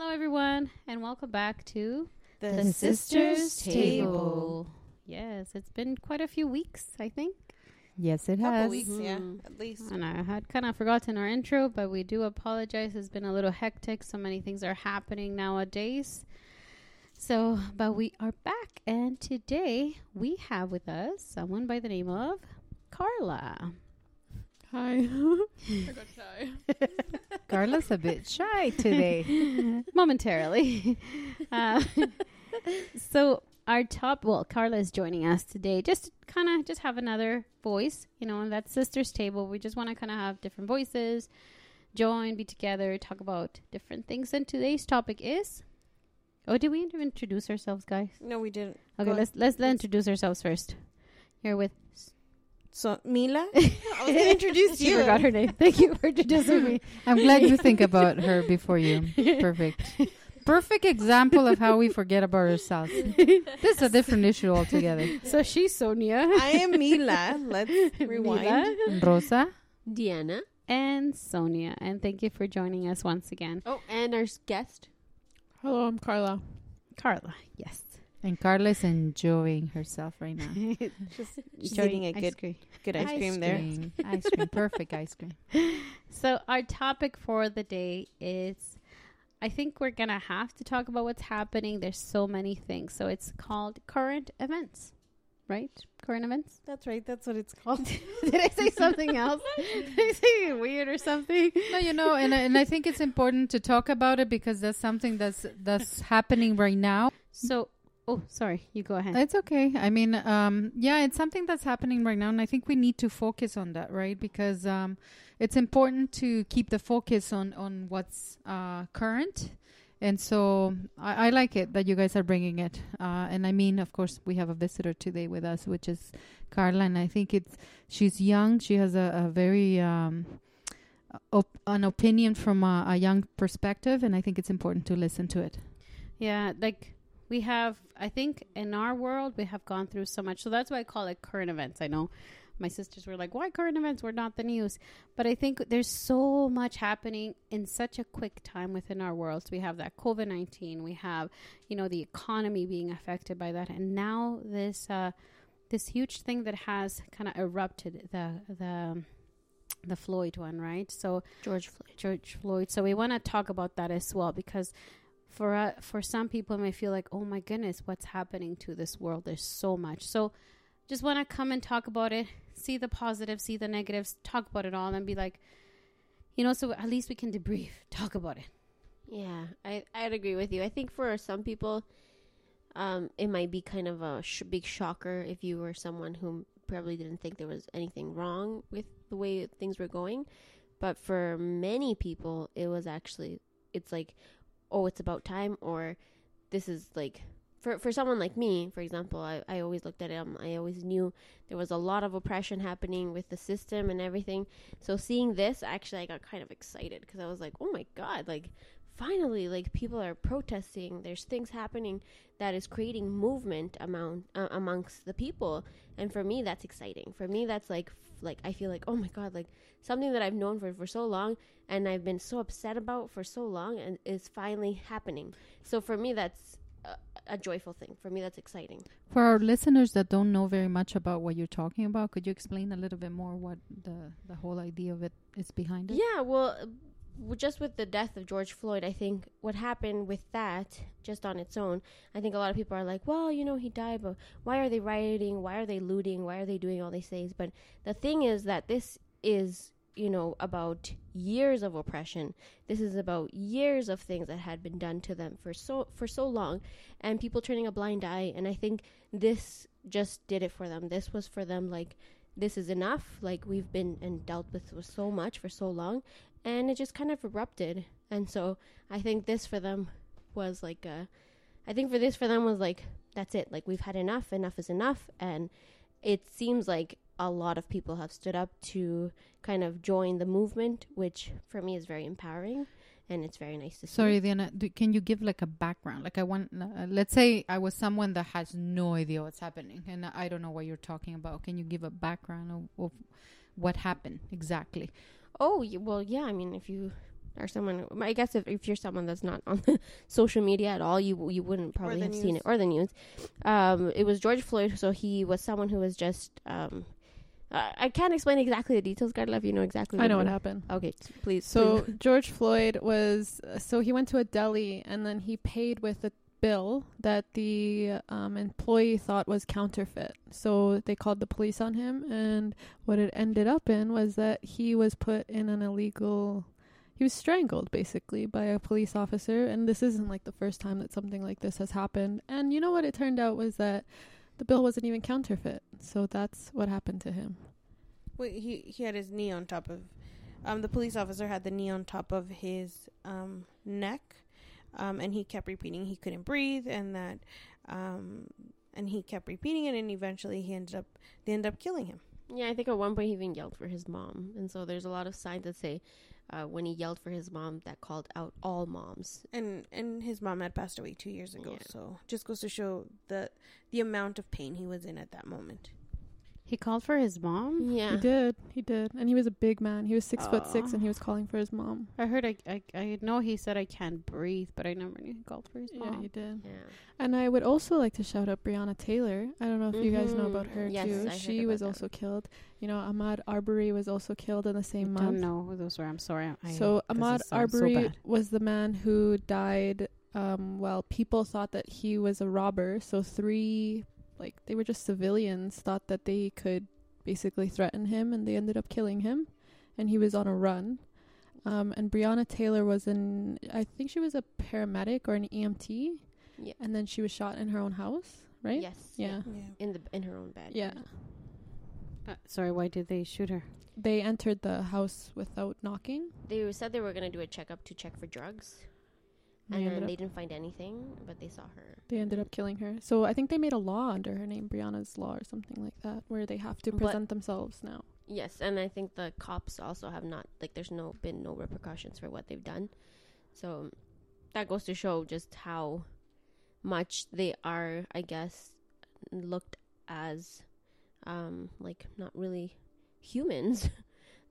Hello, everyone, and welcome back to The, The Sisters Table. Yes, it's been quite a few weeks, I think. Yes, it Couple has. weeks, yeah, Mhm. at least. And I had kind of forgotten our intro, but we do apologize. It's been a little hectic. So many things are happening nowadays. So, but we are back, and today we have with us someone by the name of Carla. Hi. I got shy. Carla's a bit shy today. momentarily. uh, so our top, well, Carla is joining us today. Just kind of just have another voice, you know, in that sisters table. We just want to kind of have different voices, join, be together, talk about different things. And today's topic is. Oh, did we introduce ourselves, guys? No, we didn't. Okay, let's let's let's introduce ourselves first. You're with. So Mila, I was gonna introduce She you. forgot her name. Thank you for introducing me. I'm glad you think about her before you. Perfect. Perfect example of how we forget about ourselves. This is a different issue altogether. So she's Sonia. I am Mila. Let's rewind. Mila. Rosa, Deanna. and Sonia. And thank you for joining us once again. Oh, and our guest. Hello, I'm Carla. Carla, yes. And Carla is enjoying herself right now. Just, she's Enjoying eating a ice good, cream. good ice, cream there. Ice cream. Perfect ice cream. So our topic for the day is I think we're going to have to talk about what's happening. There's so many things. So it's called current events, right? Current events? That's right. That's what it's called. Did I say something else? Did I say weird or something? No, you know, and and I think it's important to talk about it because that's something that's that's happening right now. So, oh, sorry. You go ahead. It's okay. I mean, um, yeah, it's something that's happening right now, and I think we need to focus on that, right? Because um, it's important to keep the focus on on what's uh, current. And so I, I like it that you guys are bringing it. Uh, and I mean, of course, we have a visitor today with us, which is Carla. And I think it's she's young. She has a, a very um, op- an opinion from a, a young perspective, and I think it's important to listen to it. Yeah, like we have, I think in our world, we have gone through so much. So that's why I call it current events. I know my sisters were like, why current events? We're not the news. But I think there's so much happening in such a quick time within our world. So we have that COVID 19, we have, you know, the economy being affected by that. And now this, uh, this huge thing that has kind of erupted the, the, the Floyd one, right? So George Floyd. George Floyd. So we want to talk about that as well because for uh, for some people it may feel like, oh my goodness, what's happening to this world? There's so much. So just want to come and talk about it, see the positives, see the negatives, talk about it all, and be like, you know, so at least we can debrief, talk about it. Yeah, I I'd agree with you. I think for some people, um, it might be kind of a sh- big shocker if you were someone who probably didn't think there was anything wrong with the way things were going. But for many people, it was actually it's like, oh, it's about time, or this is like. For, for someone like me, for example, I, I always looked at it. Um, I always knew there was a lot of oppression happening with the system and everything. So seeing this, actually, I got kind of excited because I was like, oh my god, like finally like people are protesting there's things happening that is creating movement among uh, amongst the people and for me that's exciting for me that's like like i feel like oh my god like something that i've known for for so long and i've been so upset about for so long and is finally happening. So for me that's a, a joyful thing. For me that's exciting. For our listeners that don't know very much about what you're talking about, could you explain a little bit more what the the whole idea of it is behind it? Yeah, well, just with the death of George Floyd, I think what happened with that, just on its own, I think a lot of people are like, well, you know, he died, but why are they rioting? Why are they looting? Why are they doing all these things? But the thing is that this is, you know, about years of oppression. This is about years of things that had been done to them for so for so long, and people turning a blind eye. And I think this just did it for them. This was for them like this is enough. Like we've been and dealt with, with so much for so long, and it just kind of erupted. And so I think this for them was like, uh, I think for this for them was like, that's it. Like we've had enough. Enough is enough. And it seems like a lot of people have stood up to kind of join the movement, which for me is very empowering. And it's very nice to see. Sorry, Diana, do, can you give like a background? Like I want, uh, let's say I was someone that has no idea what's happening and I don't know what you're talking about. Can you give a background of, of what happened exactly? Oh well, yeah. I mean, if you, or someone. I guess if, if you're someone that's not on social media at all, you you wouldn't probably the have seen it or the news. Um, it was George Floyd, so he was someone who was just. Um, uh, I can't explain exactly the details, Carla. love you know exactly, I know what happened. happened. Okay, please. So please. George Floyd was so he went to a deli and then he paid with a bill that the um, employee thought was counterfeit. So they called the police on him, and what it ended up in was that he was put in an illegal. He was strangled basically by a police officer, and this isn't like the first time that something like this has happened. And you know what? It turned out was that the bill wasn't even counterfeit. So that's what happened to him. Well, he he had his knee on top of, um, the police officer had the knee on top of his um neck, um, and he kept repeating he couldn't breathe and that, um, and he kept repeating it, and eventually he ended up they ended up killing him. Yeah, I think at one point he even yelled for his mom, and so there's a lot of signs that say uh, when he yelled for his mom, that called out all moms. And and his mom had passed away two years ago, Yeah. so just goes to show the the amount of pain he was in at that moment. He called for his mom. Yeah, He did. He did. And he was a big man. He was six foot six and he was calling for his mom. I heard. I, I I know he said I can't breathe, but I never knew he called for his mom. Yeah, mom. he did. yeah. And I would also like to shout out Breonna Taylor. I don't know if you guys know about Mhm. her Yes, too. I heard She about was that. also killed. You know, Ahmaud Arbery was also killed in the same I month. don't know who those were. I'm sorry. I, So Ahmaud is- sounds so Arbery was the man who died. Um, well, people thought that he was a robber. So three, like they were just civilians, thought that they could basically threaten him, and they ended up killing him. And he was on a run. Um, and Breonna Taylor was an, I think she was a paramedic or an EMT, Yeah. and then she was shot in her own house, right? Yes. Yeah. Yeah. In the in her own bed. Yeah. Uh, sorry, why did they shoot her? They entered the house without knocking. They said they were gonna do a checkup to check for drugs, They and ended then up they didn't find anything, but they saw her. They ended up killing her. So I think they made a law under her name, Breonna's Law or something like that, where they have to But- present themselves now. Yes, and I think the cops also have not like there's no been no repercussions for what they've done. So that goes to show just how much they are, I guess, looked as um like not really humans.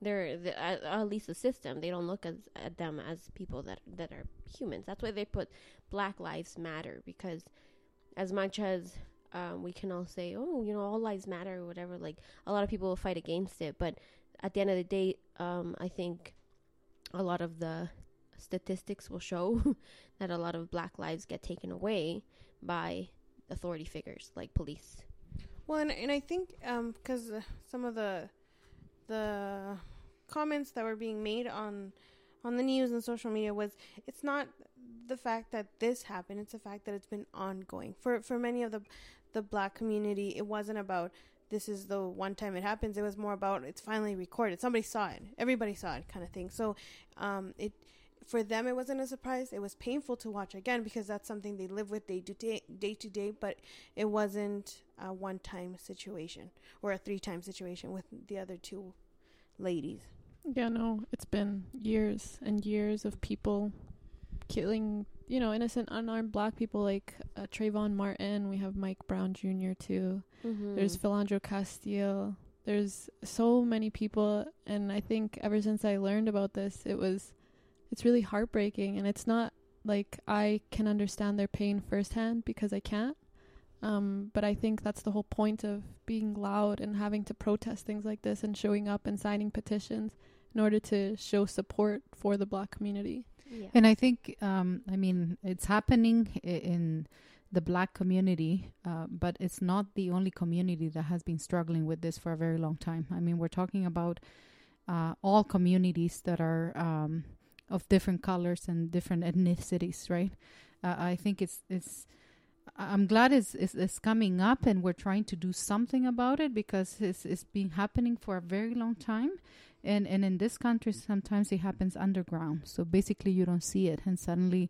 They're the, at, least the system. They don't look as at them as people that that are humans. That's why they put Black Lives Matter because as much as um, we can all say, oh, you know, all lives matter or whatever. Like a lot of people will fight against it, but at the end of the day, um, I think a lot of the statistics will show that a lot of black lives get taken away by authority figures like police. Well, and, and I think because uh, some of the the comments that were being made on on the news and social media was it's not the fact that this happened; it's the fact that it's been ongoing for for many of the the black community. It wasn't about this is the one time it happens. It was more about it's finally recorded. Somebody saw it. Everybody saw it, kind of thing. So, um, it for them it wasn't a surprise. It was painful to watch again because that's something they live with day to day, day to day. But it wasn't a one time situation or a three time situation with the other two ladies. Yeah, no, it's been years and years of people killing, you know, innocent, unarmed black people like uh, Trayvon Martin. We have Mike Brown Jr. too. Mm-hmm. There's Philando Castile. There's so many people, and I think ever since I learned about this, it was, it's really heartbreaking, and it's not like I can understand their pain firsthand because I can't. Um, but I think that's the whole point of being loud and having to protest things like this and showing up and signing petitions in order to show support for the black community. yeah. And I think, um, I mean, it's happening in the black community, uh, but it's not the only community that has been struggling with this for a very long time. I mean, we're talking about uh, all communities that are um, of different colors and different ethnicities, right? Uh, I think it's it's. I'm glad it's, it's it's coming up, and we're trying to do something about it because it's it's been happening for a very long time and and in this country sometimes it happens underground so basically you don't see it and suddenly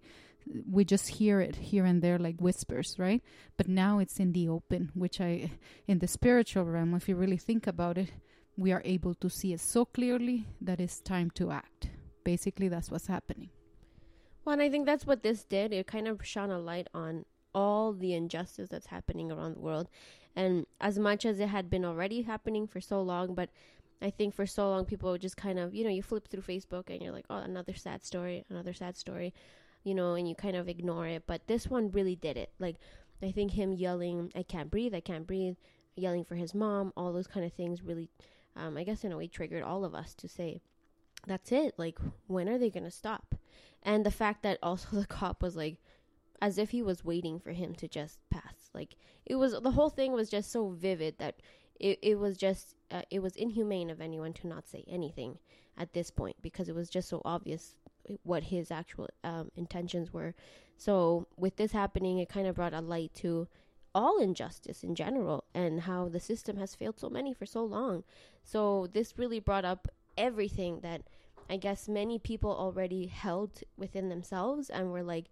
we just hear it here and there like whispers right but now it's in the open which i in the spiritual realm if you really think about it we are able to see it so clearly that it's time to act basically that's what's happening Well, and I think that's what this did. It kind of shone a light on all the injustice that's happening around the world. And as much as it had been already happening for so long, but I think for so long people just kind of, you know, you flip through Facebook and you're like, oh, another sad story, another sad story, you know, and you kind of ignore it. But this one really did it. Like, I think him yelling, I can't breathe, I can't breathe, yelling for his mom, all those kind of things really, um, I guess in a way, triggered all of us to say, that's it. Like, when are they going to stop? And the fact that also the cop was like, as if he was waiting for him to just pass. Like, it was, the whole thing was just so vivid that it, it was just uh, it was inhumane of anyone to not say anything at this point because it was just so obvious what his actual um, intentions were so with this happening it kind of brought a light to all injustice in general and how the system has failed so many for so long so this really brought up everything that i guess many people already held within themselves and were like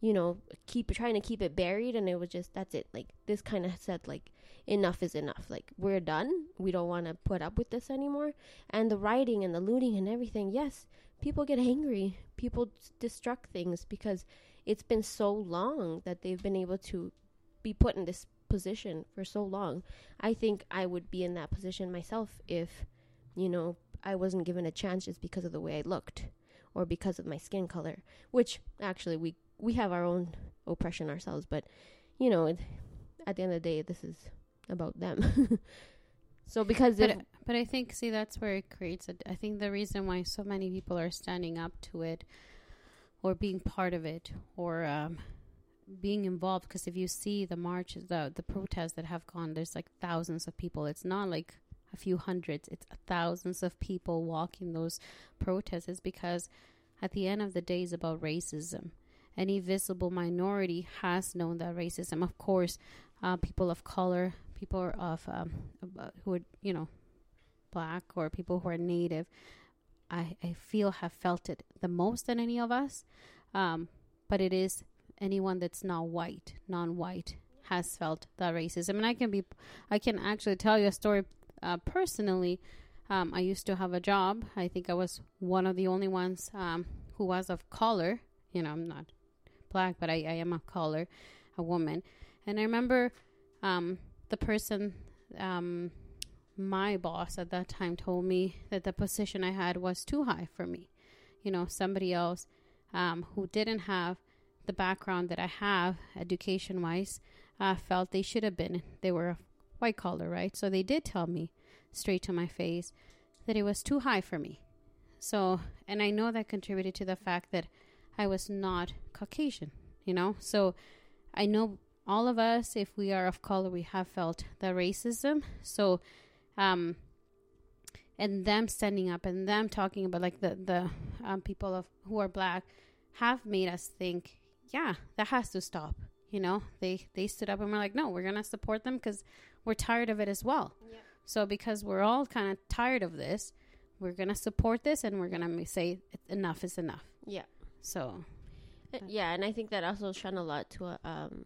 you know keep trying to keep it buried and it was just that's it like this kind of said like enough is enough. Like we're done. We don't want to put up with this anymore. And the rioting and the looting and everything. Yes, people get angry. People destruct things because it's been so long that they've been able to be put in this position for so long. I think I would be in that position myself if, you know, I wasn't given a chance just because of the way I looked or because of my skin color, which actually we we have our own oppression ourselves, but you know, at the end of the day, this is about them. so because but, but I think see that's where it creates a I think the reason why so many people are standing up to it or being part of it or um, being involved because if you see the marches the the protests that have gone there's like thousands of people it's not like a few hundreds. It's thousands of people walking those protests is because at the end of the day it's about racism. Any visible minority has known that racism. Of course uh, people of color people of um, uh, who are you know black or people who are native I, I feel have felt it the most than any of us. Um, but it is anyone that's not white non-white has felt that racism. And i can be i can actually tell you a story uh, personally um, i used to have a job i think i was one of the only ones um, who was of color you know i'm not black but i, I am a color a woman and i remember um, the person, um, my boss at that time told me that the position I had was too high for me. You know, somebody else um, who didn't have the background that I have, education wise, uh, felt they should have been. They were white collar, right? So they did tell me straight to my face that it was too high for me. So, and I know that contributed to the fact that I was not Caucasian, you know? So I know all of us, if we are of color, we have felt the racism. So, um, and them standing up and them talking about like the the um, people of who are black have made us think, yeah, that has to stop. You know, they they stood up and we're like, no, we're gonna support them because we're tired of it as well. So because we're all kind of tired of this, we're gonna support this and we're gonna say enough is enough. Yeah. So. Uh, yeah, and I think that also shone a lot to a, um,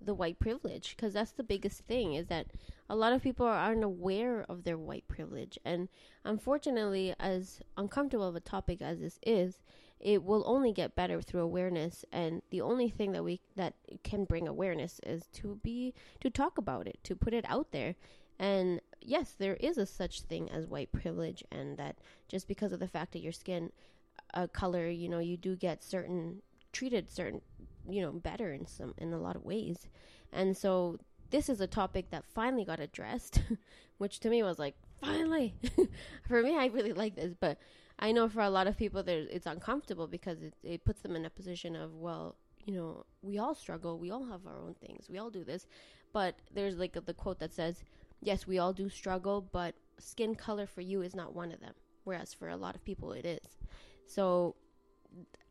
the white privilege because that's the biggest thing is that a lot of people aren't aware of their white privilege and unfortunately as uncomfortable of a topic as this is it will only get better through awareness and the only thing that we that can bring awareness is to be to talk about it to put it out there. And yes there is a such thing as white privilege and that just because of the fact that your skin uh, color you know you do get certain treated certain you know better in some in a lot of ways. And so this is a topic that finally got addressed which to me was like finally for me i really like this but i know for a lot of people there it's uncomfortable because it, it puts them in a position of well you know we all struggle we all have our own things we all do this but there's like the quote that says yes we all do struggle but skin color for you is not one of them whereas for a lot of people it is so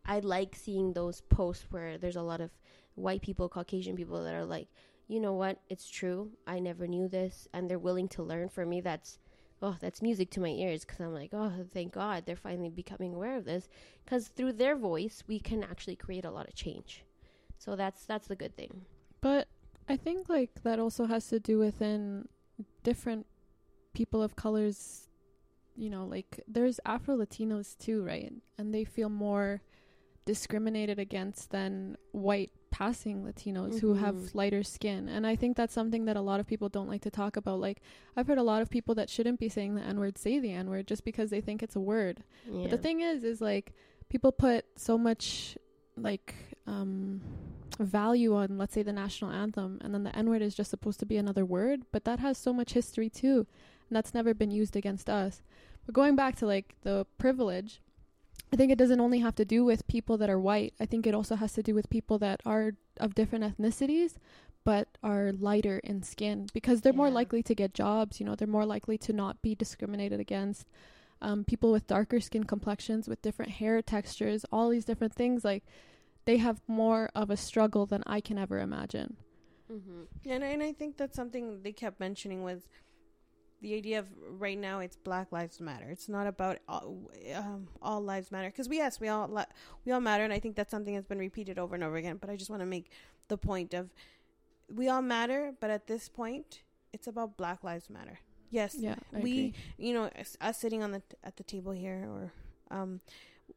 I like seeing those posts where there's a lot of white people, Caucasian people that are like, you know what, it's true. I never knew this, and they're willing to learn. For me, that's oh, that's music to my ears because I'm like, oh, thank God they're finally becoming aware of this. Because through their voice, we can actually create a lot of change. So that's that's the good thing. But I think like that also has to do within different people of colors. You know, like there's Afro Latinos too, right? And they feel more discriminated against than white passing Latinos who have Mhm. lighter skin. And I think that's something that a lot of people don't like to talk about. Like, I've heard a lot of people that shouldn't be saying the N word say the N word just because they think it's a word. Yeah. But the thing is, is like people put so much like um value on let's say the national anthem and then the n word is just supposed to be another word but that has so much history too and that's never been used against us but going back to like the privilege i think it doesn't only have to do with people that are white. I think it also has to do with people that are of different ethnicities but are lighter in skin because they're more likely to get jobs you know they're more likely to not be discriminated against. Um, people with darker skin complexions with different hair textures all these different things like they have more of a struggle than i can ever imagine. Mm-hmm. And, and I think that's something they kept mentioning was the idea of right now it's Black Lives Matter. It's not about all, um, all lives matter because we yes we all li- we all matter, and I think that's something that's been repeated over and over again. But I just want to make the point of we all matter, but at this point it's about Black Lives Matter. Yes, yeah I we agree. you know us, us sitting on the at the table here or um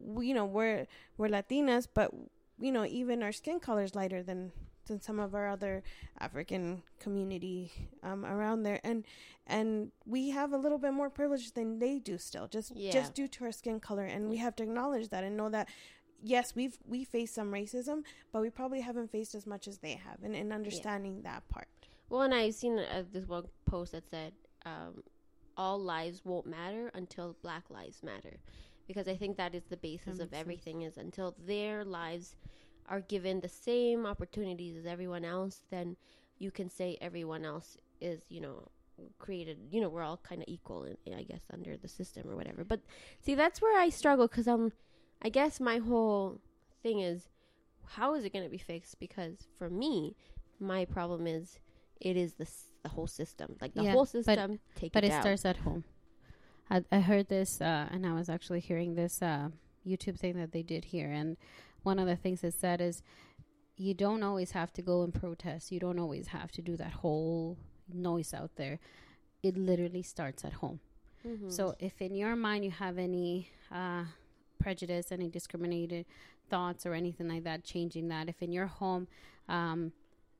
we you know we're we're latinas but you know even our skin color is lighter than than some of our other african community um around there and and we have a little bit more privilege than they do still just Yeah. just due to our skin color and we have to acknowledge that and know that yes we've we face some racism but we probably haven't faced as much as they have and, and understanding that part Well, and I've seen uh, this one post that said, um, "All lives won't matter until Black lives matter," because I think that is the basis of makes sense. everything. Is until their lives are given the same opportunities as everyone else, then you can say everyone else is, you know, created. You know, we're all kind of equal, in, I guess, under the system or whatever. But see, that's where I struggle because i'm I guess my whole thing is, how is it going to be fixed? Because for me, my problem is it is the the whole system. Like the Yeah, whole but- system, take but it it starts at home. I, I heard this, uh, and I was actually hearing this uh, YouTube thing that they did here. And one of the things it said is, you don't always have to go and protest. You don't always have to do that whole noise out there. It literally starts at home. Mhm. So if in your mind you have any uh, prejudice, any discriminated thoughts or anything like that, changing that. If in your home um,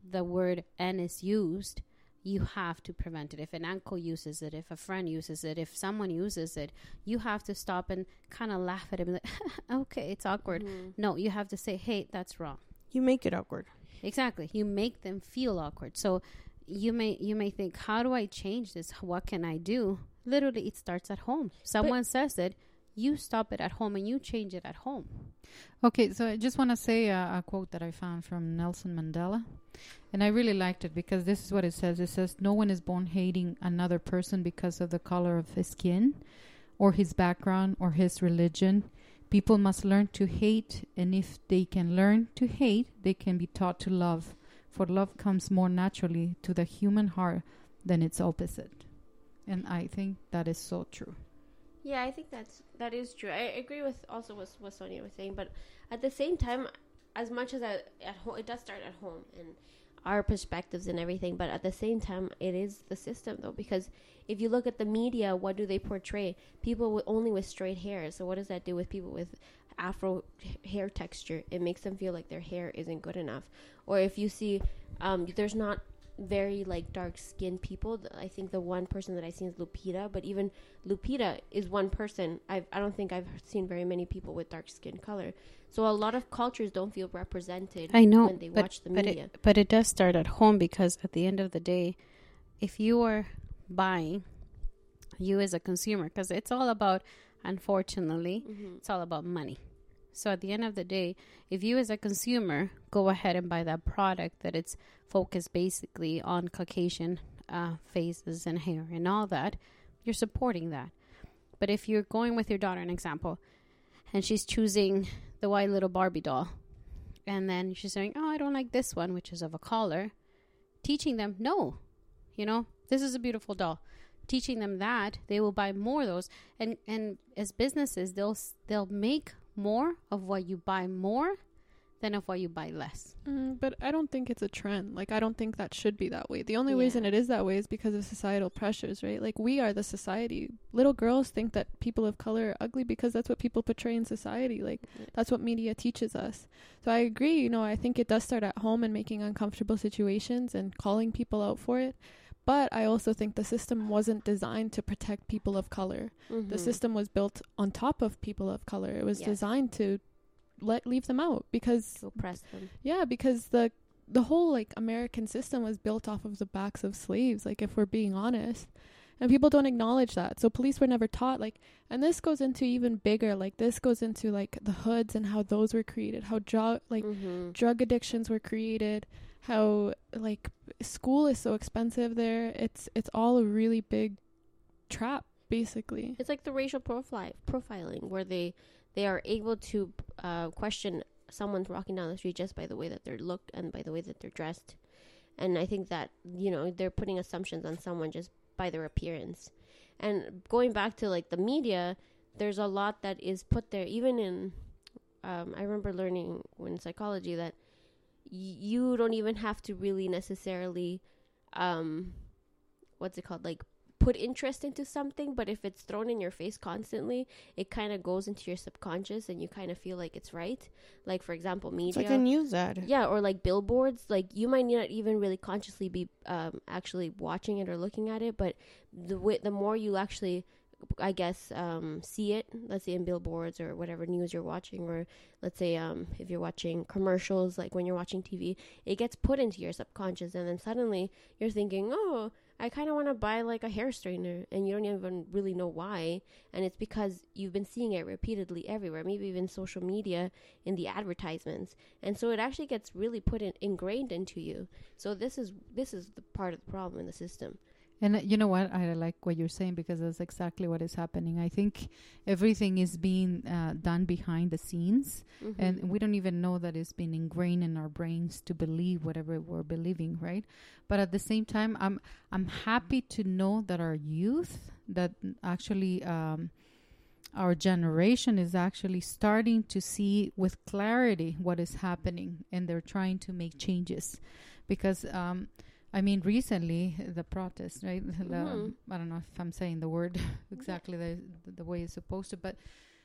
the word "n" is used, you have to prevent it. If an uncle uses it, if a friend uses it, if someone uses it, you have to stop and kind of laugh at him. Like, okay, it's awkward. Mhm. No, you have to say, "Hey, that's wrong." you make it awkward Exactly. You make them feel awkward. So you may you may think, how do I change this? What can I do? Literally, it starts at home. Someone says it, you stop it at home and you change it at home. Okay, so I just want to say a, a quote that I found from Nelson Mandela. And I really liked it because this is what it says. It says, No one is born hating another person because of the color of his skin or his background or his religion. People must learn to hate, and if they can learn to hate, they can be taught to love. For love comes more naturally to the human heart than its opposite. And I think that is so true. Yeah, I think that's that is true. I agree with also what what Sonia was saying, but at the same time, as much as I, at home, it does start at home and our perspectives and everything. But at the same time, it is the system though, because if you look at the media, what do they portray? People with only with straight hair. So what does that do with people with afro hair texture? It makes them feel like their hair isn't good enough. Or if you see, um, there's not very like dark skinned people. I think the one person that I seen is Lupita, but even Lupita is one person. I've, I don't think I've seen very many people with dark skin color. So a lot of cultures don't feel represented I know, when they but, watch the but media. it but it does start at home because at the end of the day, if you are buying, you as a consumer, because it's all about, unfortunately, Mhm. it's all about money. So at the end of the day, if you as a consumer go ahead and buy that product that it's focused basically on Caucasian uh, faces and hair and all that, you're supporting that. But if you're going with your daughter, an example, and she's choosing the white little Barbie doll, and then she's saying, "Oh, I don't like this one, which is of a collar," teaching them, "No, you know, this is a beautiful doll." Teaching them that they will buy more of those, and and as businesses, they'll they'll make more of what you buy more than of why you buy less. Mm, but I don't think it's a trend. Like I don't think that should be that way. The only Yeah. reason it is that way is because of societal pressures, right? Like we are the society. Little girls think that people of color are ugly because that's what people portray in society. Like Yeah. that's what media teaches us. So I agree, you know, I think it does start at home and making uncomfortable situations and calling people out for it. But I also think the system wasn't designed to protect people of color. The Mhm. system was built on top of people of color. It was Yes. designed to let leave them out because to oppress them. yeah, because the the whole like American system was built off of the backs of slaves, like if we're being honest. And people don't acknowledge that. So police were never taught like and this goes into even bigger, like this goes into like the hoods and how those were created, how drug like Mhm. drug addictions were created, how like school is so expensive there. It's it's all a really big trap basically. It's like the racial profile profiling where they they are able to uh, question someone's walking down the street just by the way that they're looked and by the way that they're dressed. And I think that you know they're putting assumptions on someone just by their appearance. And going back to like the media, there's a lot that is put there. Even in, um, I remember learning in psychology that you don't even have to really necessarily, um, what's it called, like put interest into something, but if it's thrown in your face constantly, it kind of goes into your subconscious and you kind of feel like it's right. Like, for example, media. It's like a news ad. yeah, or like billboards. Like, you might not even really consciously be um, actually watching it or looking at it, but the way, the more you actually, I guess, um, see it, let's say in billboards or whatever news you're watching, or let's say um, if you're watching commercials, like when you're watching TV, it gets put into your subconscious, and then suddenly you're thinking, oh, I kind of want to buy like a hair straightener, and you don't even really know why. And it's because you've been seeing it repeatedly everywhere, maybe even social media in the advertisements, and so it actually gets really put in, ingrained into you. So this is this is the part of the problem in the system. And you know what? I like what you're saying because that's exactly what is happening. I think everything is being uh, done behind the scenes, Mm-hmm. and we don't even know that it's been ingrained in our brains to believe whatever we're believing, right? But at the same time, I'm I'm happy to know that our youth, that actually um, our generation is actually starting to see with clarity what is happening, and they're trying to make changes, because. Um, I mean, recently the protest, right? The, Mhm. I don't know if I'm saying the word exactly the the way it's supposed to, but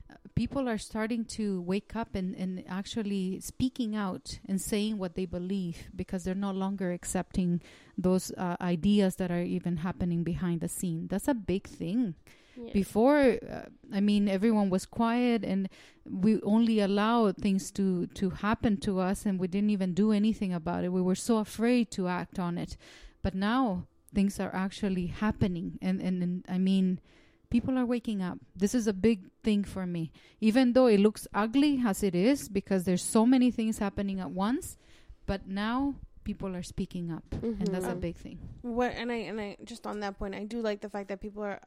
uh, people are starting to wake up and, and actually speaking out and saying what they believe because they're no longer accepting those uh, ideas that are even happening behind the scene. That's a big thing. Yeah. Before, uh, I mean, everyone was quiet and we only allowed things to, to happen to us and we didn't even do anything about it. We were so afraid to act on it. But now things are actually happening. And, and, and I mean, people are waking up. This is a big thing for me. Even though it looks ugly as it is, because there's so many things happening at once, but now people are speaking up, and that's a Mhm. big thing. What and I and I just on that point, I do like the fact that people are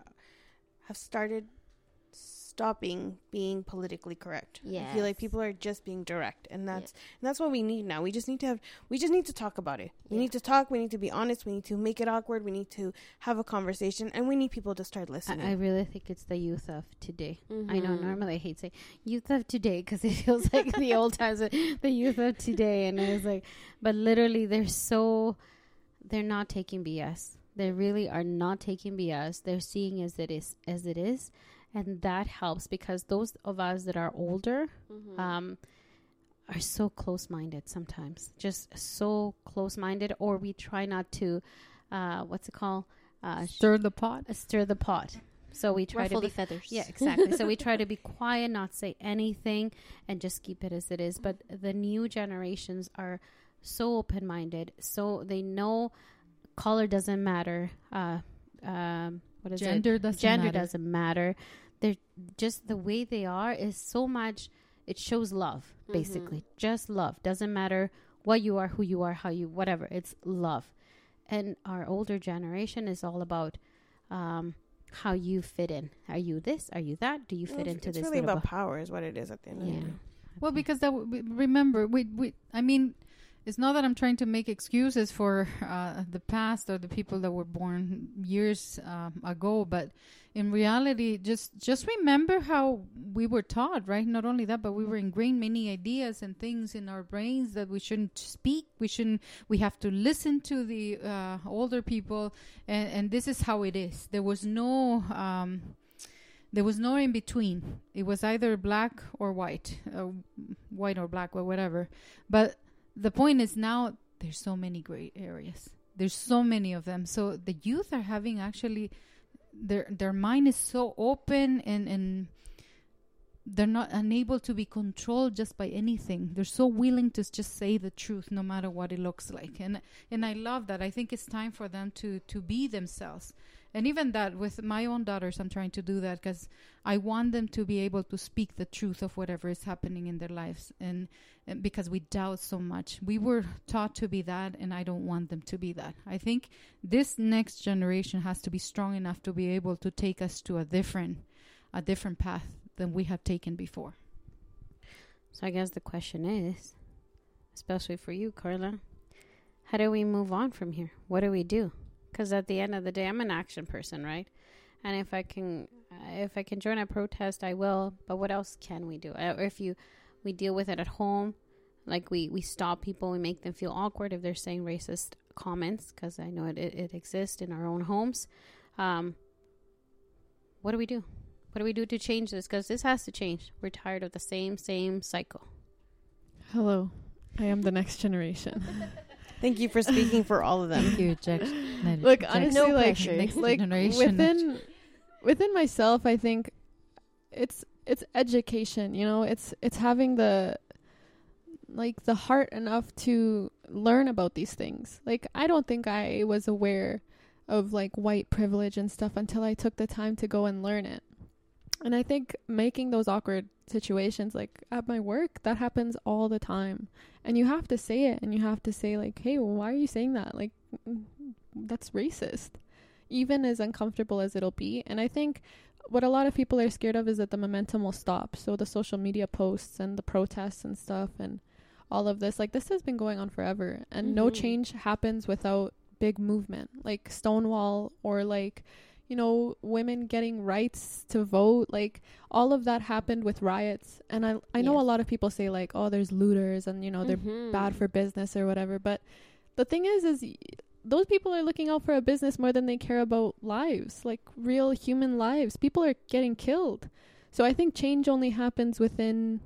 have started stopping being politically correct. I feel like people are just being direct, and Yeah. that's and that's what we need now. We just need to have we just need to talk about it. We Yeah. need to talk. We need to be honest. We need to make it awkward. We need to have a conversation, and we need people to start listening. I, I really think it's the youth of today. I know Mhm. normally I hate saying youth of today because it feels like the old times, the youth of today, and I was like, but literally they're so, they're not taking BS. They really are not taking BS. They're seeing as it is, as it is, and that helps because those of us that are older, Mhm. um, are so close minded sometimes, just so close minded, or we try not to, uh, what's it called? Uh, Stir the pot. uh, stir the pot. So we try Ruffle to the be feathers. yeah, exactly. so we try to be quiet, not say anything, and just keep it as it is. But the new generations are so open minded, so they know color doesn't matter. Uh, um, what is Gender it? doesn't Gender matter. doesn't matter. They're just the way they are is so much. It shows love, basically, just love. Doesn't matter what you are, who you are, how you, whatever. It's love. And our older generation is all about um, how you fit in. Are you this? Are you that? Do you fit Well, into it's this really little about power, is what it is at the end of Yeah. the day. Well, because that w- w- remember, we, we I mean, it's not that I'm trying to make excuses for uh, the past or the people that were born years um, ago, but in reality, just just remember how we were taught, right? Not only that, but we were ingrained many ideas and things in our brains that we shouldn't speak. We shouldn't. We have to listen to the uh, older people, and, and this is how it is. There was no. Um, there was no in between. It was either black or white, uh, white or black or whatever. But the point is now there's so many gray areas. There's so many of them. So the youth are having actually their their mind is so open and and they're not unable to be controlled just by anything. They're so willing to just say the truth no matter what it looks like. And and I love that. I think it's time for them to to be themselves. And even that with my own daughters I'm trying to do that cuz I want them to be able to speak the truth of whatever is happening in their lives and, and because we doubt so much. We were taught to be that and I don't want them to be that. I think this next generation has to be strong enough to be able to take us to a different a different path than we have taken before. So I guess the question is, especially for you, Carla, how do we move on from here? What do we do? Because at the end of the day, I'm an action person, right? And if I can, uh, if I can join a protest, I will. But what else can we do? Uh, Or if you, we deal with it at home, like we we stop people, we make them feel awkward if they're saying racist comments, because I know it, it it exists in our own homes. Um, what do we do? What do we do to change this? Because this has to change. We're tired of the same same cycle. Hello, I am the next generation. Thank you for speaking for all of them. Thank you, Jack. Look, honestly, No like, pressure. Next like within within myself, I think it's it's education. You know, it's it's having the like the heart enough to learn about these things. Like I don't think I was aware of like white privilege and stuff until I took the time to go and learn it. And I think making those awkward situations like at my work that happens all the time. And you have to say it and you have to say like, "Hey, well, why are you saying that?" Like mm, that's racist. Even as uncomfortable as it'll be. And I think what a lot of people are scared of is that the momentum will stop. So the social media posts and the protests and stuff and all of this like this has been going on forever and no Mhm. change happens without big movement like Stonewall or like you know women getting rights to vote like all of that happened with riots. And I I know a lot of people say like oh there's looters and you know they're Mhm. bad for business or whatever. But the thing is is those people are looking out for a business more than they care about lives like real human lives. People are getting killed. So i think change only happens within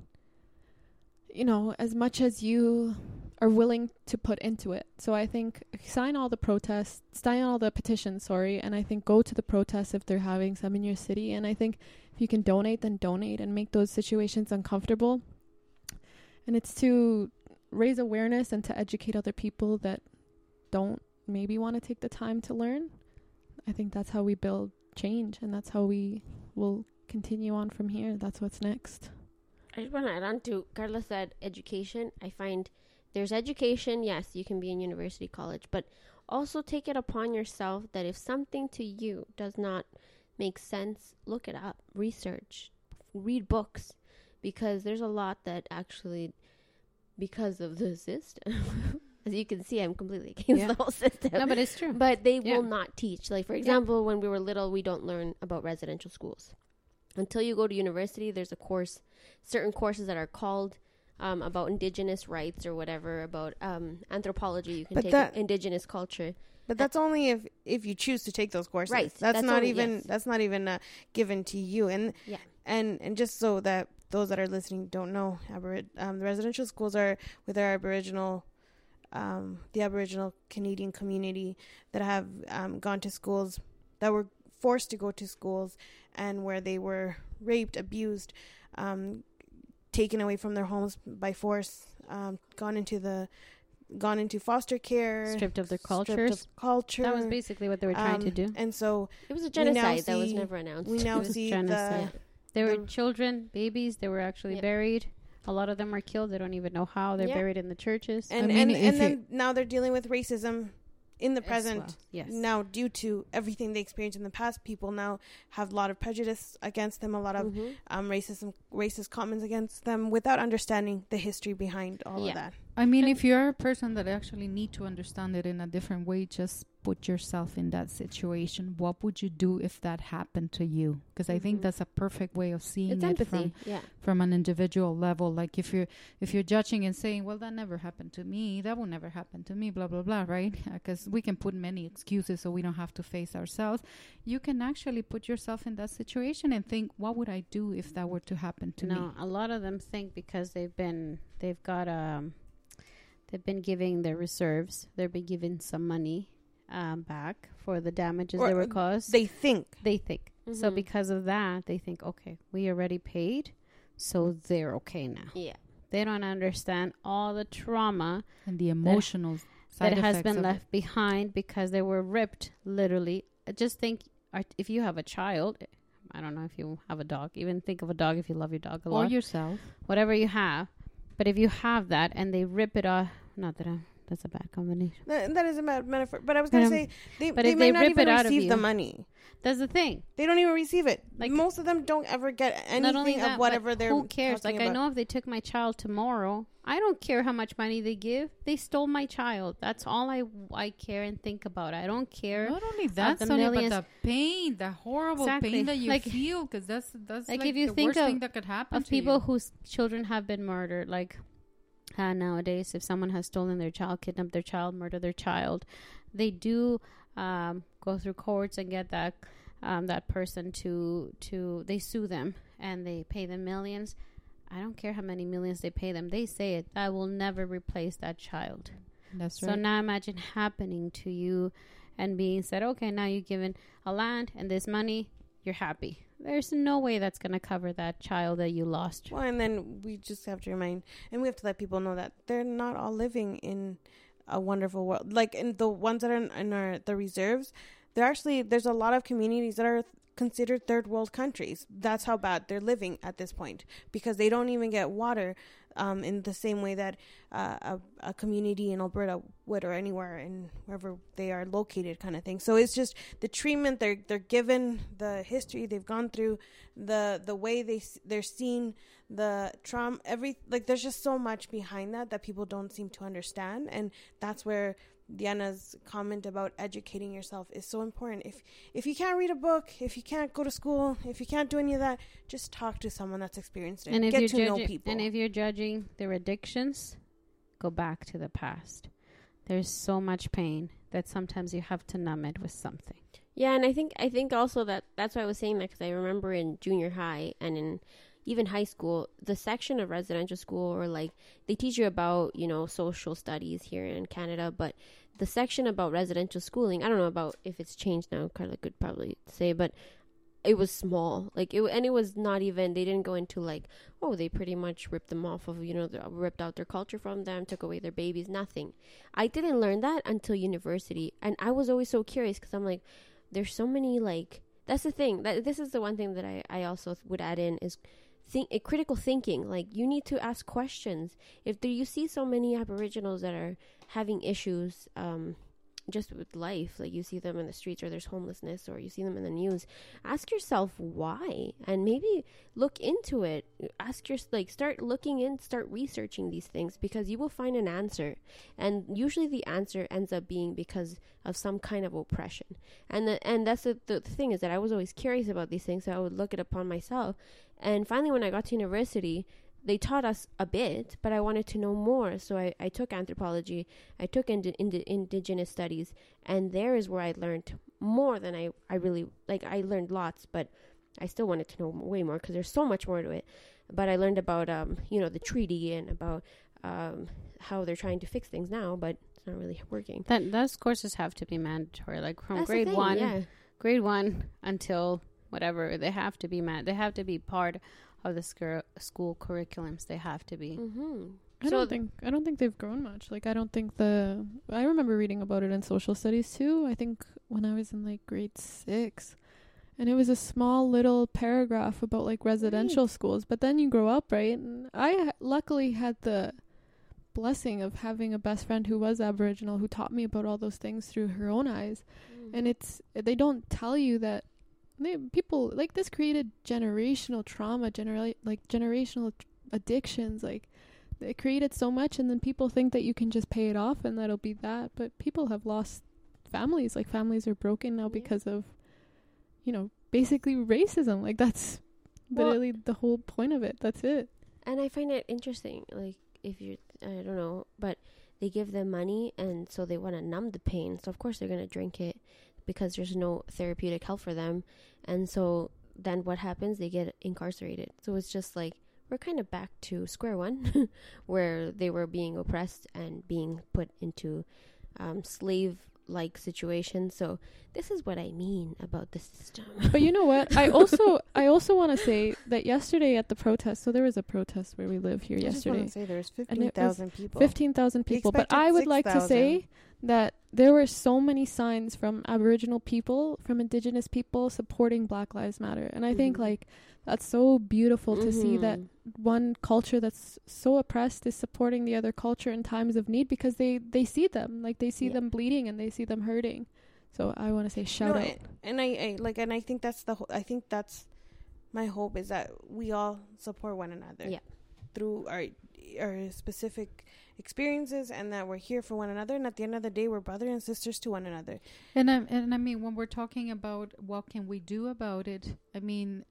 you know as much as you are willing to put into it so i think sign all the protests sign all the petitions sorry and i think go to the protests if they're having some in your city and i think if you can donate then donate and make those situations uncomfortable and it's to raise awareness and to educate other people that don't maybe want to take the time to learn. I think that's how we build change and that's how we will continue on from here. That's what's next. I just want to add on to Carla said education. I find there's education. Yes, you can be in university, college, but also take it upon yourself that if something to you does not make sense, look it up, research, read books, because there's a lot that actually, because of the system, as you can see, I'm completely against Yeah. the whole system. No, but it's true. But they Yeah. will not teach. Like for example, when we were little, we don't learn about residential schools until you go to university. There's a course, certain courses that are called um, about indigenous rights or whatever about um, anthropology. You can But take that- indigenous culture. But that's only if if you choose to take those courses. Right. That's, That's not only- even yes. that's not even uh, given to you. And Yeah. and and just so that those that are listening don't know, Abori- um, the residential schools are with our Aboriginal, um, the Aboriginal Canadian community that have um, gone to schools that were forced to go to schools and where they were raped, abused, um, taken away from their homes by force, um, gone into the gone into foster care, Stripped of their stripped of cultures. culture. That was basically what they were trying to Um, do. And so It was a We now genocide that was never announced. we now see genocide. the They were the- children, babies. They were actually Yep. buried. A lot of them were killed. They don't even know how. They're Yeah. buried in the churches. and mean, and, and then now they're dealing with racism in the present well. Yes. now due to everything they experienced in the past. People now have a lot of prejudice against them, a lot of Mhm. um, racism, racist comments against them, without understanding the history behind all Yeah. of that. I mean, if you're a person that actually need to understand it in a different way, just put yourself in that situation. What would you do if that happened to you? Because I think Mhm. that's a perfect way of seeing It's it empathy. from yeah. from an individual level. Like if you're if you're judging and saying, "Well, that never happened to me. That will never happen to me," blah blah blah, right? Because we can put many excuses so we don't have to face ourselves. You can actually put yourself in that situation and think, "What would I do if that were to happen to no, me?" a lot of them think because they've been they've got um they've been giving their reserves. They've been giving some money um, back for the damages Or, they were uh, caused. They think. they think so Mhm. because of that. They think okay, we already paid, so they're okay now. Yeah. They don't understand all the trauma and the emotional side that has been of it. left behind because they were ripped literally. Uh, Just think uh, if you have a child. I don't know if you have a dog. Even think of a dog if you love your dog a or lot yourself. whatever you have. But if you have that and they rip it off, not that I, that's a bad combination. That, that is a bad metaphor. But I was gonna Um, say they, but they if may they not rip even it out of receive the money. That's the thing. They don't even receive it. Like- Like most of them don't ever get not only anything that, of whatever but they're. who cares? talking Like I know if they took my child tomorrow, I don't care how much money they give. They stole my child. That's all I I care and think about. I don't care. Not only that, the Sonia, but the pain, the horrible Exactly. pain that you Like- feel, because that's that's Like, like, if you the think worst of- thing that could happen of to people you. whose children have been murdered. Like uh, nowadays, if someone has stolen their child, kidnapped their child, murdered their child, they do um, go through courts and get that um, that person to to they sue them and they pay them millions. I don't care how many millions they pay them. They say it I will never replace that child. That's So now imagine happening to you and being said, okay, now you're given a land and this money, you're happy. There's no way that's going to cover that child that you lost. Well, and then we just have to remind, and we have to let people know that they're not all living in a wonderful world. Like in the ones that are in, in our the reserves, they're actually there's a lot of communities that are considered third world countries. That's how bad they're living at this point because they don't even get water um, in the same way that uh, a, a community in Alberta would or anywhere in wherever they are located, kind of thing. So it's just the treatment they're they're given, the history they've gone through, the the way they they're seen, the trauma, every like there's just so much behind that that people don't seem to understand, and that's where Diana's comment about educating yourself is so important. If if you can't read a book, if you can't go to school, if you can't do any of that, just talk to someone that's experienced it. And if Get you're to know judging, people. and if you're judging their addictions, go back to the past. There's so much pain that sometimes you have to numb it with something. Yeah, and I think I think also that that's why I was saying that because I remember in junior high and in even high school, the section of residential school or like they teach you about you know social studies here in Canada, but the section about residential schooling, I don't know about if it's changed now. Carla could probably say, but it was small, like it, and it was not even. They didn't go into like, oh, they pretty much ripped them off of you know, ripped out their culture from them, took away their babies, nothing. I didn't learn that until university, and I was always so curious because I'm like there's so many like that's the thing that this is the one thing that I, I also would add in is think critical thinking. Like you need to ask questions. If there, you see so many aboriginals that are having issues um just with life like you see them in the streets or there's homelessness or you see them in the news ask yourself why and maybe look into it. Ask your like start looking in start researching these things because you will find an answer and usually the answer ends up being because of some kind of oppression. And the, and that's the, the thing is that I was always curious about these things so I would look it upon myself. And finally when I got to university they taught us a bit but I wanted to know more so I, I took anthropology I took indi- indi- indigenous studies and there is where I learned more than I, I really like I learned lots but I still wanted to know way more because there's so much more to it but I learned about um you know the treaty and about um how they're trying to fix things now but it's not really working That those courses have to be mandatory, like from That's grade thing, one, yeah grade one until whatever. They have to be man. They have to be part of the school school curriculums. They have to be. mm-hmm. I don't think I don't think they've grown much. Like I don't think the I remember reading about it in social studies too. I think when I was in like grade 6 and it was a small little paragraph about like residential schools, but then you grow up, right? And I luckily had the blessing of having a best friend who was aboriginal who taught me about all those things through her own eyes. Mm-hmm. And it's they don't tell you that they, people like this created generational trauma, genera- like generational t- addictions like it created so much and then people think that you can just pay it off and that'll be that but people have lost families like families are broken now Yeah. because of you know basically racism like that's Well- literally the whole point of it that's it And I find it interesting, like if you, I don't know, but they give them money, and so they want to numb the pain. So of course they're gonna drink it because there's no therapeutic help for them, and so then what happens? They get incarcerated. So it's just like we're kind of back to square one, where they were being oppressed and being put into um, slave-like situations. So this is what I mean about the system. but you know what i also i also want to say that yesterday at the protest so there was a protest where we live here I yesterday want to say there's was 15,000 people. 15,000 people. But I would like to say that there were so many signs from Aboriginal people, from Indigenous people supporting Black Lives Matter. And I think, Mhm. like, that's so beautiful to see that Mhm. one culture that's so oppressed is supporting the other culture in times of need because they, they see them. Like, they see Yeah. them bleeding and they see them hurting. So I want to say shout No, out. and I, I like, and I think that's the. Ho- I think that's my hope is that we all support one another. Yeah. Through our our specific experiences, and that we're here for one another, and at the end of the day, we're brother and sisters to one another. And I, and I mean, when we're talking about what can we do about it, I mean,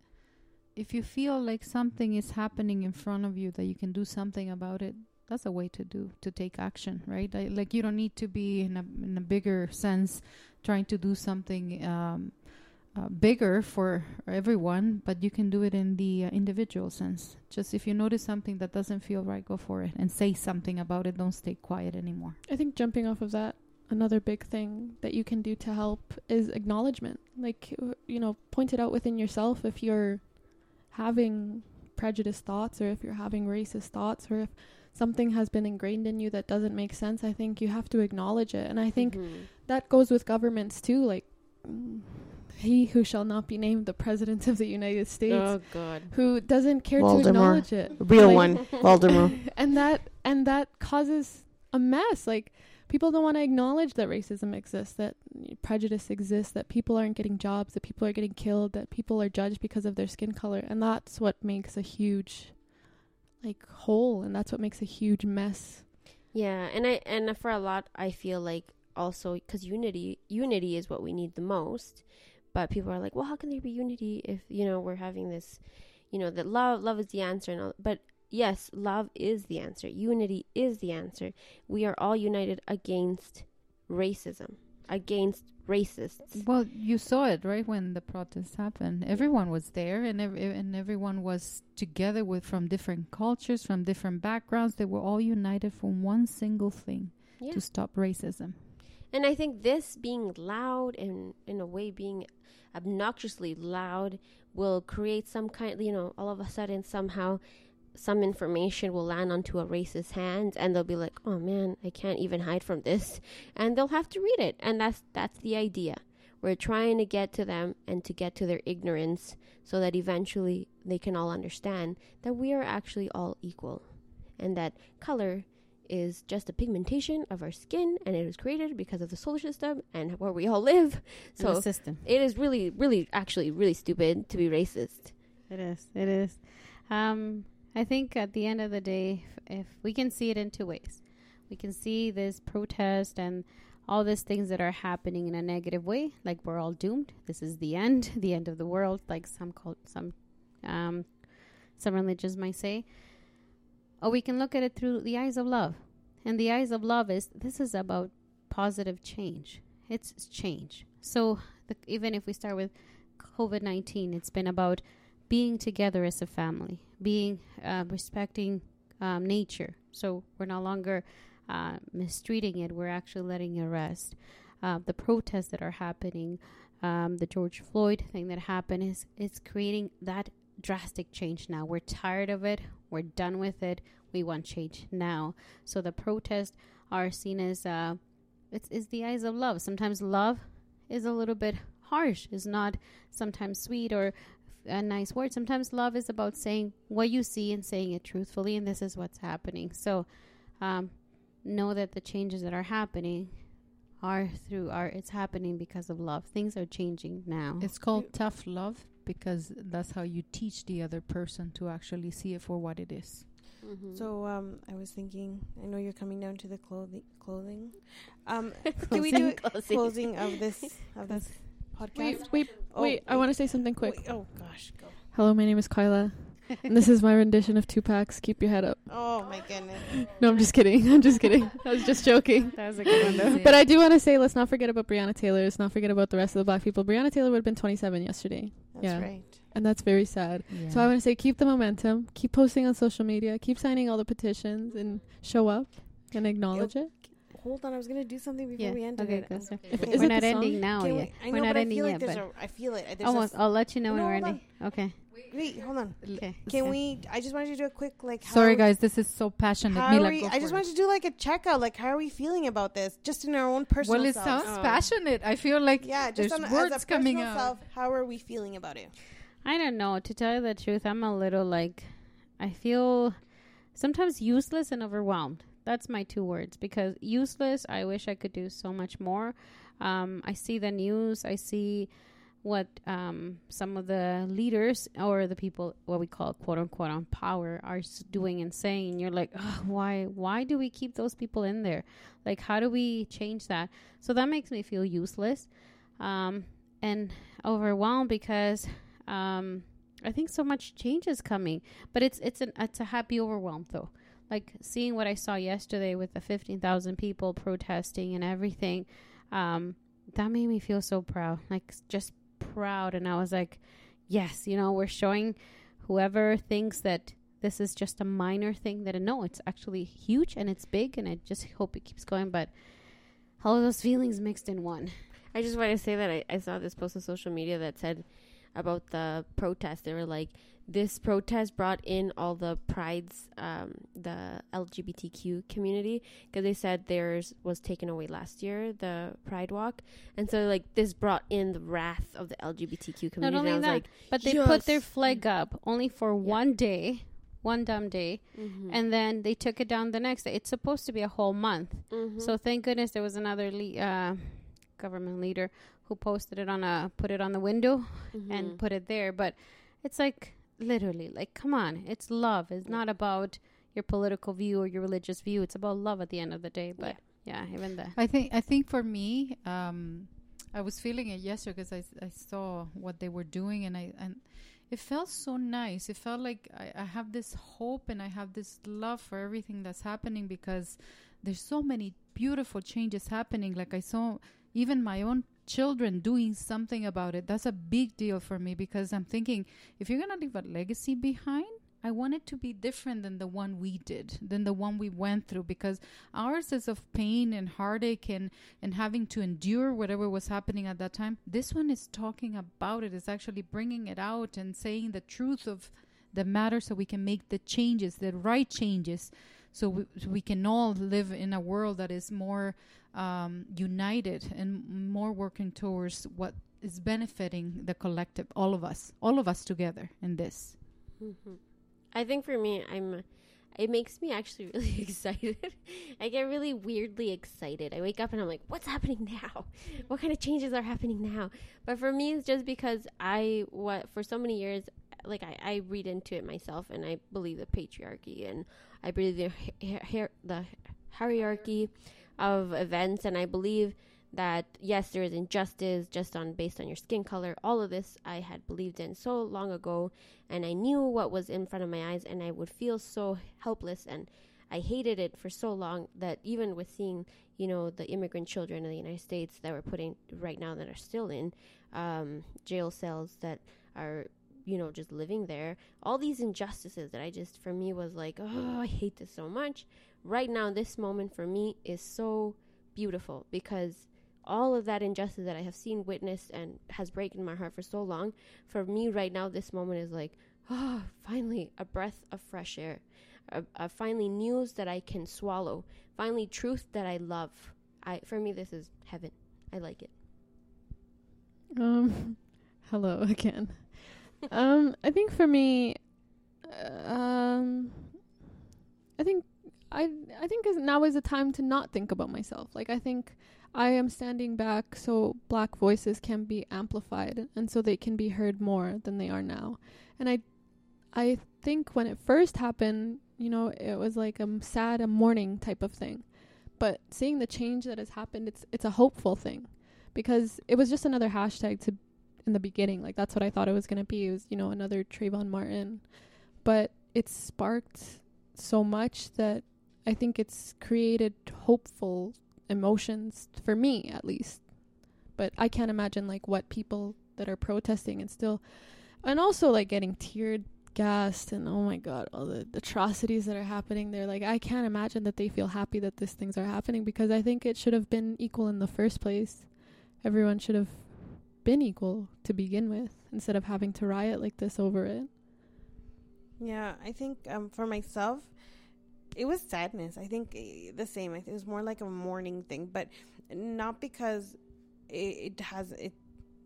if you feel like something is happening in front of you that you can do something about it, that's a way to do to take action, right? Like you don't need to be in a in a bigger sense trying to do something um, uh, bigger for everyone, but you can do it in the uh, individual sense. Just if you notice something that doesn't feel right, go for it and say something about it. Don't stay quiet anymore. I think jumping off of that, another big thing that you can do to help is acknowledgement. Like, uh, you know, point it out within yourself if you're having prejudiced thoughts or if you're having racist thoughts or if something has been ingrained in you that doesn't make sense. I think you have to acknowledge it. And I think Mhm. that goes with governments too. Like, mm, he who shall not be named the president of the United States. Oh God. Who doesn't care to acknowledge it? Real Like- one, Voldemort. and that and that causes a mess like people don't want to acknowledge that racism exists that prejudice exists that people aren't getting jobs that people are getting killed that people are judged because of their skin color and that's what makes a huge like hole and that's what makes a huge mess Yeah, and I and for a lot, I feel like also because unity, unity is what we need the most. But people are like, well, how can there be unity if you know we're having this, you know, that love, love is the answer, and all. But yes, love is the answer. Unity is the answer. We are all united against racism, against racists. Well, you saw it right when the protests happened. Everyone was there, and ev- and everyone was together with from different cultures, from different backgrounds. They were all united for one single thing: Yeah. to stop racism. And I think this being loud and in a way being obnoxiously loud will create some kind, you know, all of a sudden somehow some information will land onto a racist hand and they'll be like, "Oh man, I can't even hide from this." And they'll have to read it. And that's that's the idea. We're trying to get to them and to get to their ignorance so that eventually they can all understand that we are actually all equal and that color is just a pigmentation of our skin and it was created because of the solar system and where we all live. So system. it is really, really, actually, really stupid to be racist. It is. It is. Um, I think at the end of the day, if, if we can see it in two ways, we can see this protest and all these things that are happening in a negative way, like we're all doomed. This is the end, the end of the world, like some cult, some, um, some religions might say. Or we can look at it through the eyes of love, and the eyes of love is this is about positive change. It's change. So the, even if we start with COVID nineteen, it's been about being together as a family, being uh, respecting um, nature. So we're no longer uh, mistreating it. We're actually letting it rest. Uh, the protests that are happening, um, the George Floyd thing that happened, is it's creating that drastic change now. We're tired of it. We're done with it. We want change now. So the protests are seen as uh, it's, it's the eyes of love. Sometimes love is a little bit harsh. Is not sometimes sweet or a nice word. Sometimes love is about saying what you see and saying it truthfully, and this is what's happening. So, um, know that the changes that are happening are through are it's happening because of love. Things are changing now. It's called tough love because that's how you teach the other person to actually see it for what it is. Mhm. So um, I was thinking. I know you're coming down to the clothing. Clothing. Um, can we do Closing, a closing. closing of this of this podcast? Wait, wait, Oh, wait! I want to say something quick. wait, oh gosh, go. Hello, my name is Kyla, and this is my rendition of Tupac's "Keep Your Head Up." Oh my goodness. No, I'm just kidding. I'm just kidding. I was just joking. That was a good one, though. But I do want to say, let's not forget about Breonna Taylor. Let's not forget about the rest of the black people. Breonna Taylor would have been 27 yesterday, That's Yeah. right. and that's very sad. So I want to say, keep the momentum, keep posting on social media, keep signing all the petitions, and show up and acknowledge it. Hold on, I was gonna do something before Yeah. we ended Okay, it. go, sir. If- We're it not ending now Can yet. we, I We're know, not but I ending feel like yet, there's but a. I feel it. There's almost. a, I'll let you know when we're hold ending. Okay. Wait, hold on. Okay. Can we? I just wanted to do a quick like. How Sorry, guys. This is so passionate. How Mila, are we, I just for wanted to do like a checkout. Like, how are we feeling about this? Just in our own personal. Well, it selves. sounds Oh. passionate. I feel like Yeah, just there's on, words as a coming out. self, how are we feeling about it? I don't know. To tell you the truth, I'm a little like, I feel sometimes useless and overwhelmed. That's my two words. Because useless, I wish I could do so much more. Um, I see the news. I see what um, some of the leaders or the people, what we call quote unquote on power, are doing and saying. And you're like, "Ugh, why? Why do we keep those people in there? Like, how do we change that? So that makes me feel useless um, and overwhelmed because um, I think so much change is coming. But it's it's an it's a happy overwhelm though. Like seeing what I saw yesterday with the fifteen thousand people protesting and everything, um, that made me feel so proud. Like just proud, and I was like, yes, you know, we're showing whoever thinks that this is just a minor thing that no, it's actually huge and it's big, and I just hope it keeps going. But all of those feelings mixed in one. I just want to say that I, I saw this post on social media that said about the protest. They were like, this protest brought in all the prides, um, the LGBTQ community, because they said theirs was taken away last year, the Pride Walk, and so like this brought in the wrath of the LGBTQ community. Not only I was that, like, but they put their flag up only for one day, one dumb day, mhm, and then they took it down the next day. It's supposed to be a whole month. mhm. So thank goodness there was another le- uh, government leader who posted it on a put it on the window and Mhm. put it there. But it's like literally like come on, it's love. It's not about your political view or your religious view. It's about love at the end of the day. But yeah, even that I think I think for me, um, I was feeling it yesterday because I saw what they were doing and I and it felt so nice. It felt like I, I have this hope and I have this love for everything that's happening because there's so many beautiful changes happening. Like I saw even my own children doing something about it. That's a big deal for me because I'm thinking if you're gonna leave a legacy behind. I want it to be different than the one we did, than the one we went through, because ours is of pain and heartache and and having to endure whatever was happening at that time this one is talking about it is actually bringing it out and saying the truth of the matter so we can make the changes the right changes so we, so we can all live in a world that is more um, united and more working towards what is benefiting the collective all of us all of us together in this Mhm. I think for me, I'm. It makes me actually really excited. I get really weirdly excited. I wake up and I'm like, "What's happening now? What kind of changes are happening now?" But for me, it's just because I what for so many years, like I, I read into it myself, and I believe the patriarchy, and I believe the the hierarchy of events, and I believe that yes, there is injustice just on based on your skin color. All of this I had believed in so long ago, and I knew what was in front of my eyes, and I would feel so helpless, and I hated it for so long that even with seeing, you know, the immigrant children in the United States that we're putting right now that are still in um, jail cells that are, you know, just living there, all these injustices that I just for me was like, oh, I hate this so much. Right now, this moment for me is so beautiful because all of that injustice that I have seen, witnessed, and has broken my heart for so long, for me right now, this moment is like, oh, finally a breath of fresh air, a, a finally news that I can swallow, finally truth that I love. I for me, this is heaven. I like it. Um, hello again. Um, I think for me, uh, um, I think I I think now is the time to not think about myself. Like I think I am standing back so black voices can be amplified and so they can be heard more than they are now. And I I think when it first happened, you know, it was like a sad, a mourning type of thing. But seeing the change that has happened, it's it's a hopeful thing, because it was just another hashtag to in the beginning. Like that's what I thought it was gonna be. It was you know another Trayvon Martin, but it's sparked so much that I think it's created hopeful emotions for me at least. But I can't imagine like what people that are protesting and still and also like getting teared gassed and oh my god all the atrocities that are happening there like i can't imagine that they feel happy that these things are happening because i think it should have been equal in the first place everyone should have been equal to begin with instead of having to riot like this over it Yeah, I think um, for myself, it was sadness. I think eh, the same. I think it was more like a mourning thing, but not because it, it has it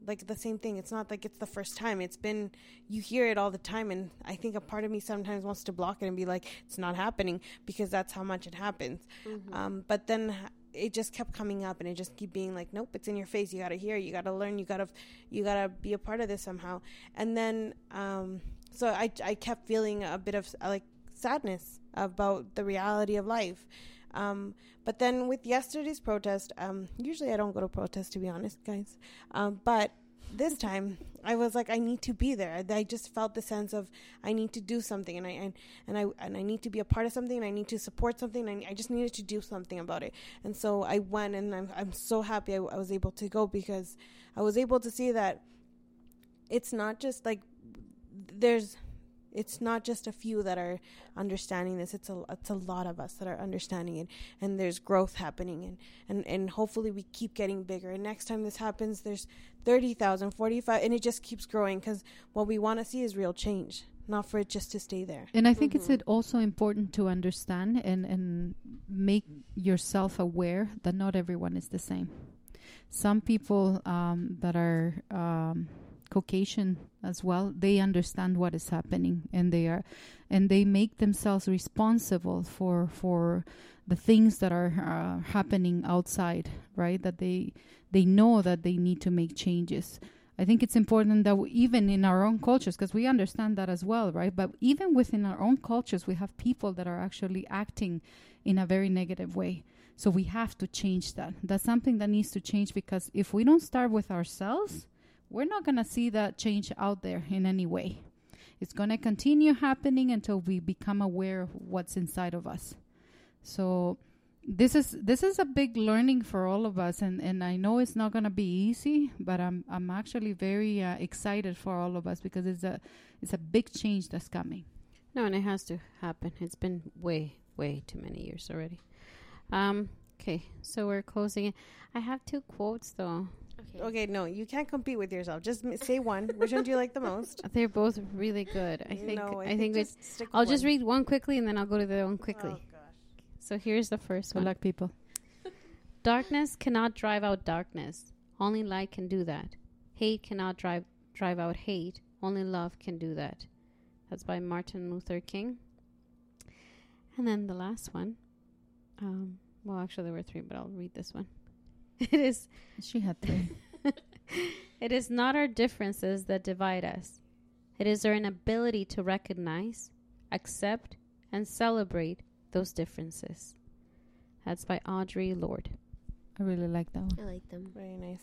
like the same thing. It's not like it's the first time. It's been you hear it all the time, and I think a part of me sometimes wants to block it and be like, it's not happening because that's how much it happens. Mhm. Um, but then h- it just kept coming up, and it just keep being like, nope, it's in your face. You gotta hear. You gotta learn. You gotta, you gotta be a part of this somehow. And then, um, so I I kept feeling a bit of like sadness about the reality of life. Um, but then with yesterday's protest, um, usually I don't go to protest to be honest, guys. Um, but this time I was like, I need to be there. I, just felt the sense of I need to do something, and I and, and I and I need to be a part of something, and I need to support something. And I, I just needed to do something about it, and so I went, and I'm I'm so happy I, I was able to go because I was able to see that it's not just like there's it's not just a few that are understanding this it's a it's a lot of us that are understanding it and there's growth happening and and and hopefully we keep getting bigger and next time this happens there's 30,000 45 and it just keeps growing cuz what we want to see is real change not for it just to stay there And I think it's Mhm. it also important to understand and, and make yourself aware that not everyone is the same. Some people um, that are um, Caucasian as well, they understand what is happening and they are and they make themselves responsible for for the things that are uh, happening outside, right? That they they know that they need to make changes. I think it's important that we, even in our own cultures, because we understand that as well, right? But even within our own cultures, we have people that are actually acting in a very negative way. So we have to change that. That's something that needs to change because if we don't start with ourselves, we're not going to see that change out there in any way. It's going to continue happening until we become aware of what's inside of us. So this is this is a big learning for all of us and and I know it's not going to be easy but I'm I'm actually very uh, excited for all of us because it's a it's a big change that's coming No, and it has to happen. It's been way, way too many years already. Um, okay, so we're closing it. I have two quotes though. Okay. okay no you can't compete with yourself just m- say one which one do you like the most They're both really good. I think. no, I, think. we- just stick with I'll just read one quickly and then I'll go to the other one quickly. Oh, gosh. So here's the first good one. luck people Darkness cannot drive out darkness. Only light can do that. Hate cannot drive drive out hate. Only love can do that. That's by Martin Luther King. And then the last one. Um, well, actually, there were three, but I'll read this one. It is she had three it is not our differences that divide us. It is our inability to recognize, accept, and celebrate those differences. That's by Audre Lorde. I really like that one I like them. very nice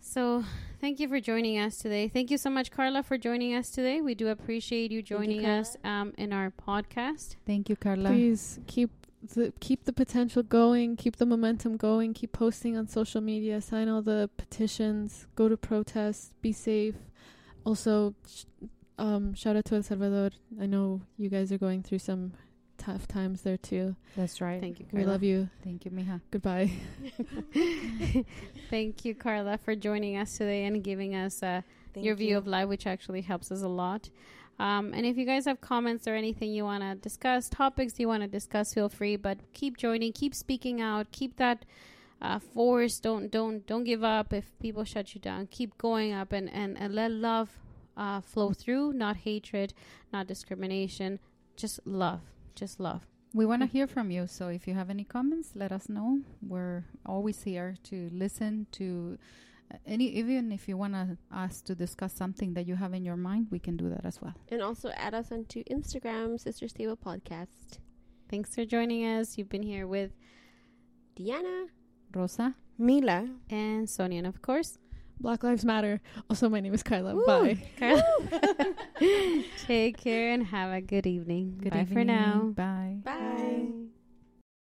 So, thank you for joining us today. Thank you so much, Carla, for joining us today. We do appreciate you you, joining us um, in our podcast. thank you Carla please keep the keep the potential going keep the momentum going keep posting on social media sign all the petitions go to protests be safe. Also sh- um, shout out to el salvador. I know you guys are going through some tough times there too. That's right. Thank you, we love you. Thank you mija. Goodbye. Thank you, Carla, for joining us today and giving us uh, Thank your view you. of life, which actually helps us a lot. Um, and if you guys have comments or anything you want to discuss, topics you want to discuss, feel free. But keep joining, keep speaking out, keep that uh, force. Don't don't don't give up if people shut you down. Keep going up and and, and let love uh, flow through, not hatred, not discrimination, just love, just love. we want to hear from you so if you have any comments let us know we're always here to listen to any even if you want to us to discuss something that you have in your mind, we can do that as well. And also add us onto Instagram, Sister Stable Podcast. Thanks for joining us. You've been here with Diana. Rosa. Mila. and Sonia, and of course, Black Lives Matter. Also, my name is Kyla. Woo. Bye. Carla. Take care and have a good evening. Good Bye evening. for now. Bye. Bye. Bye.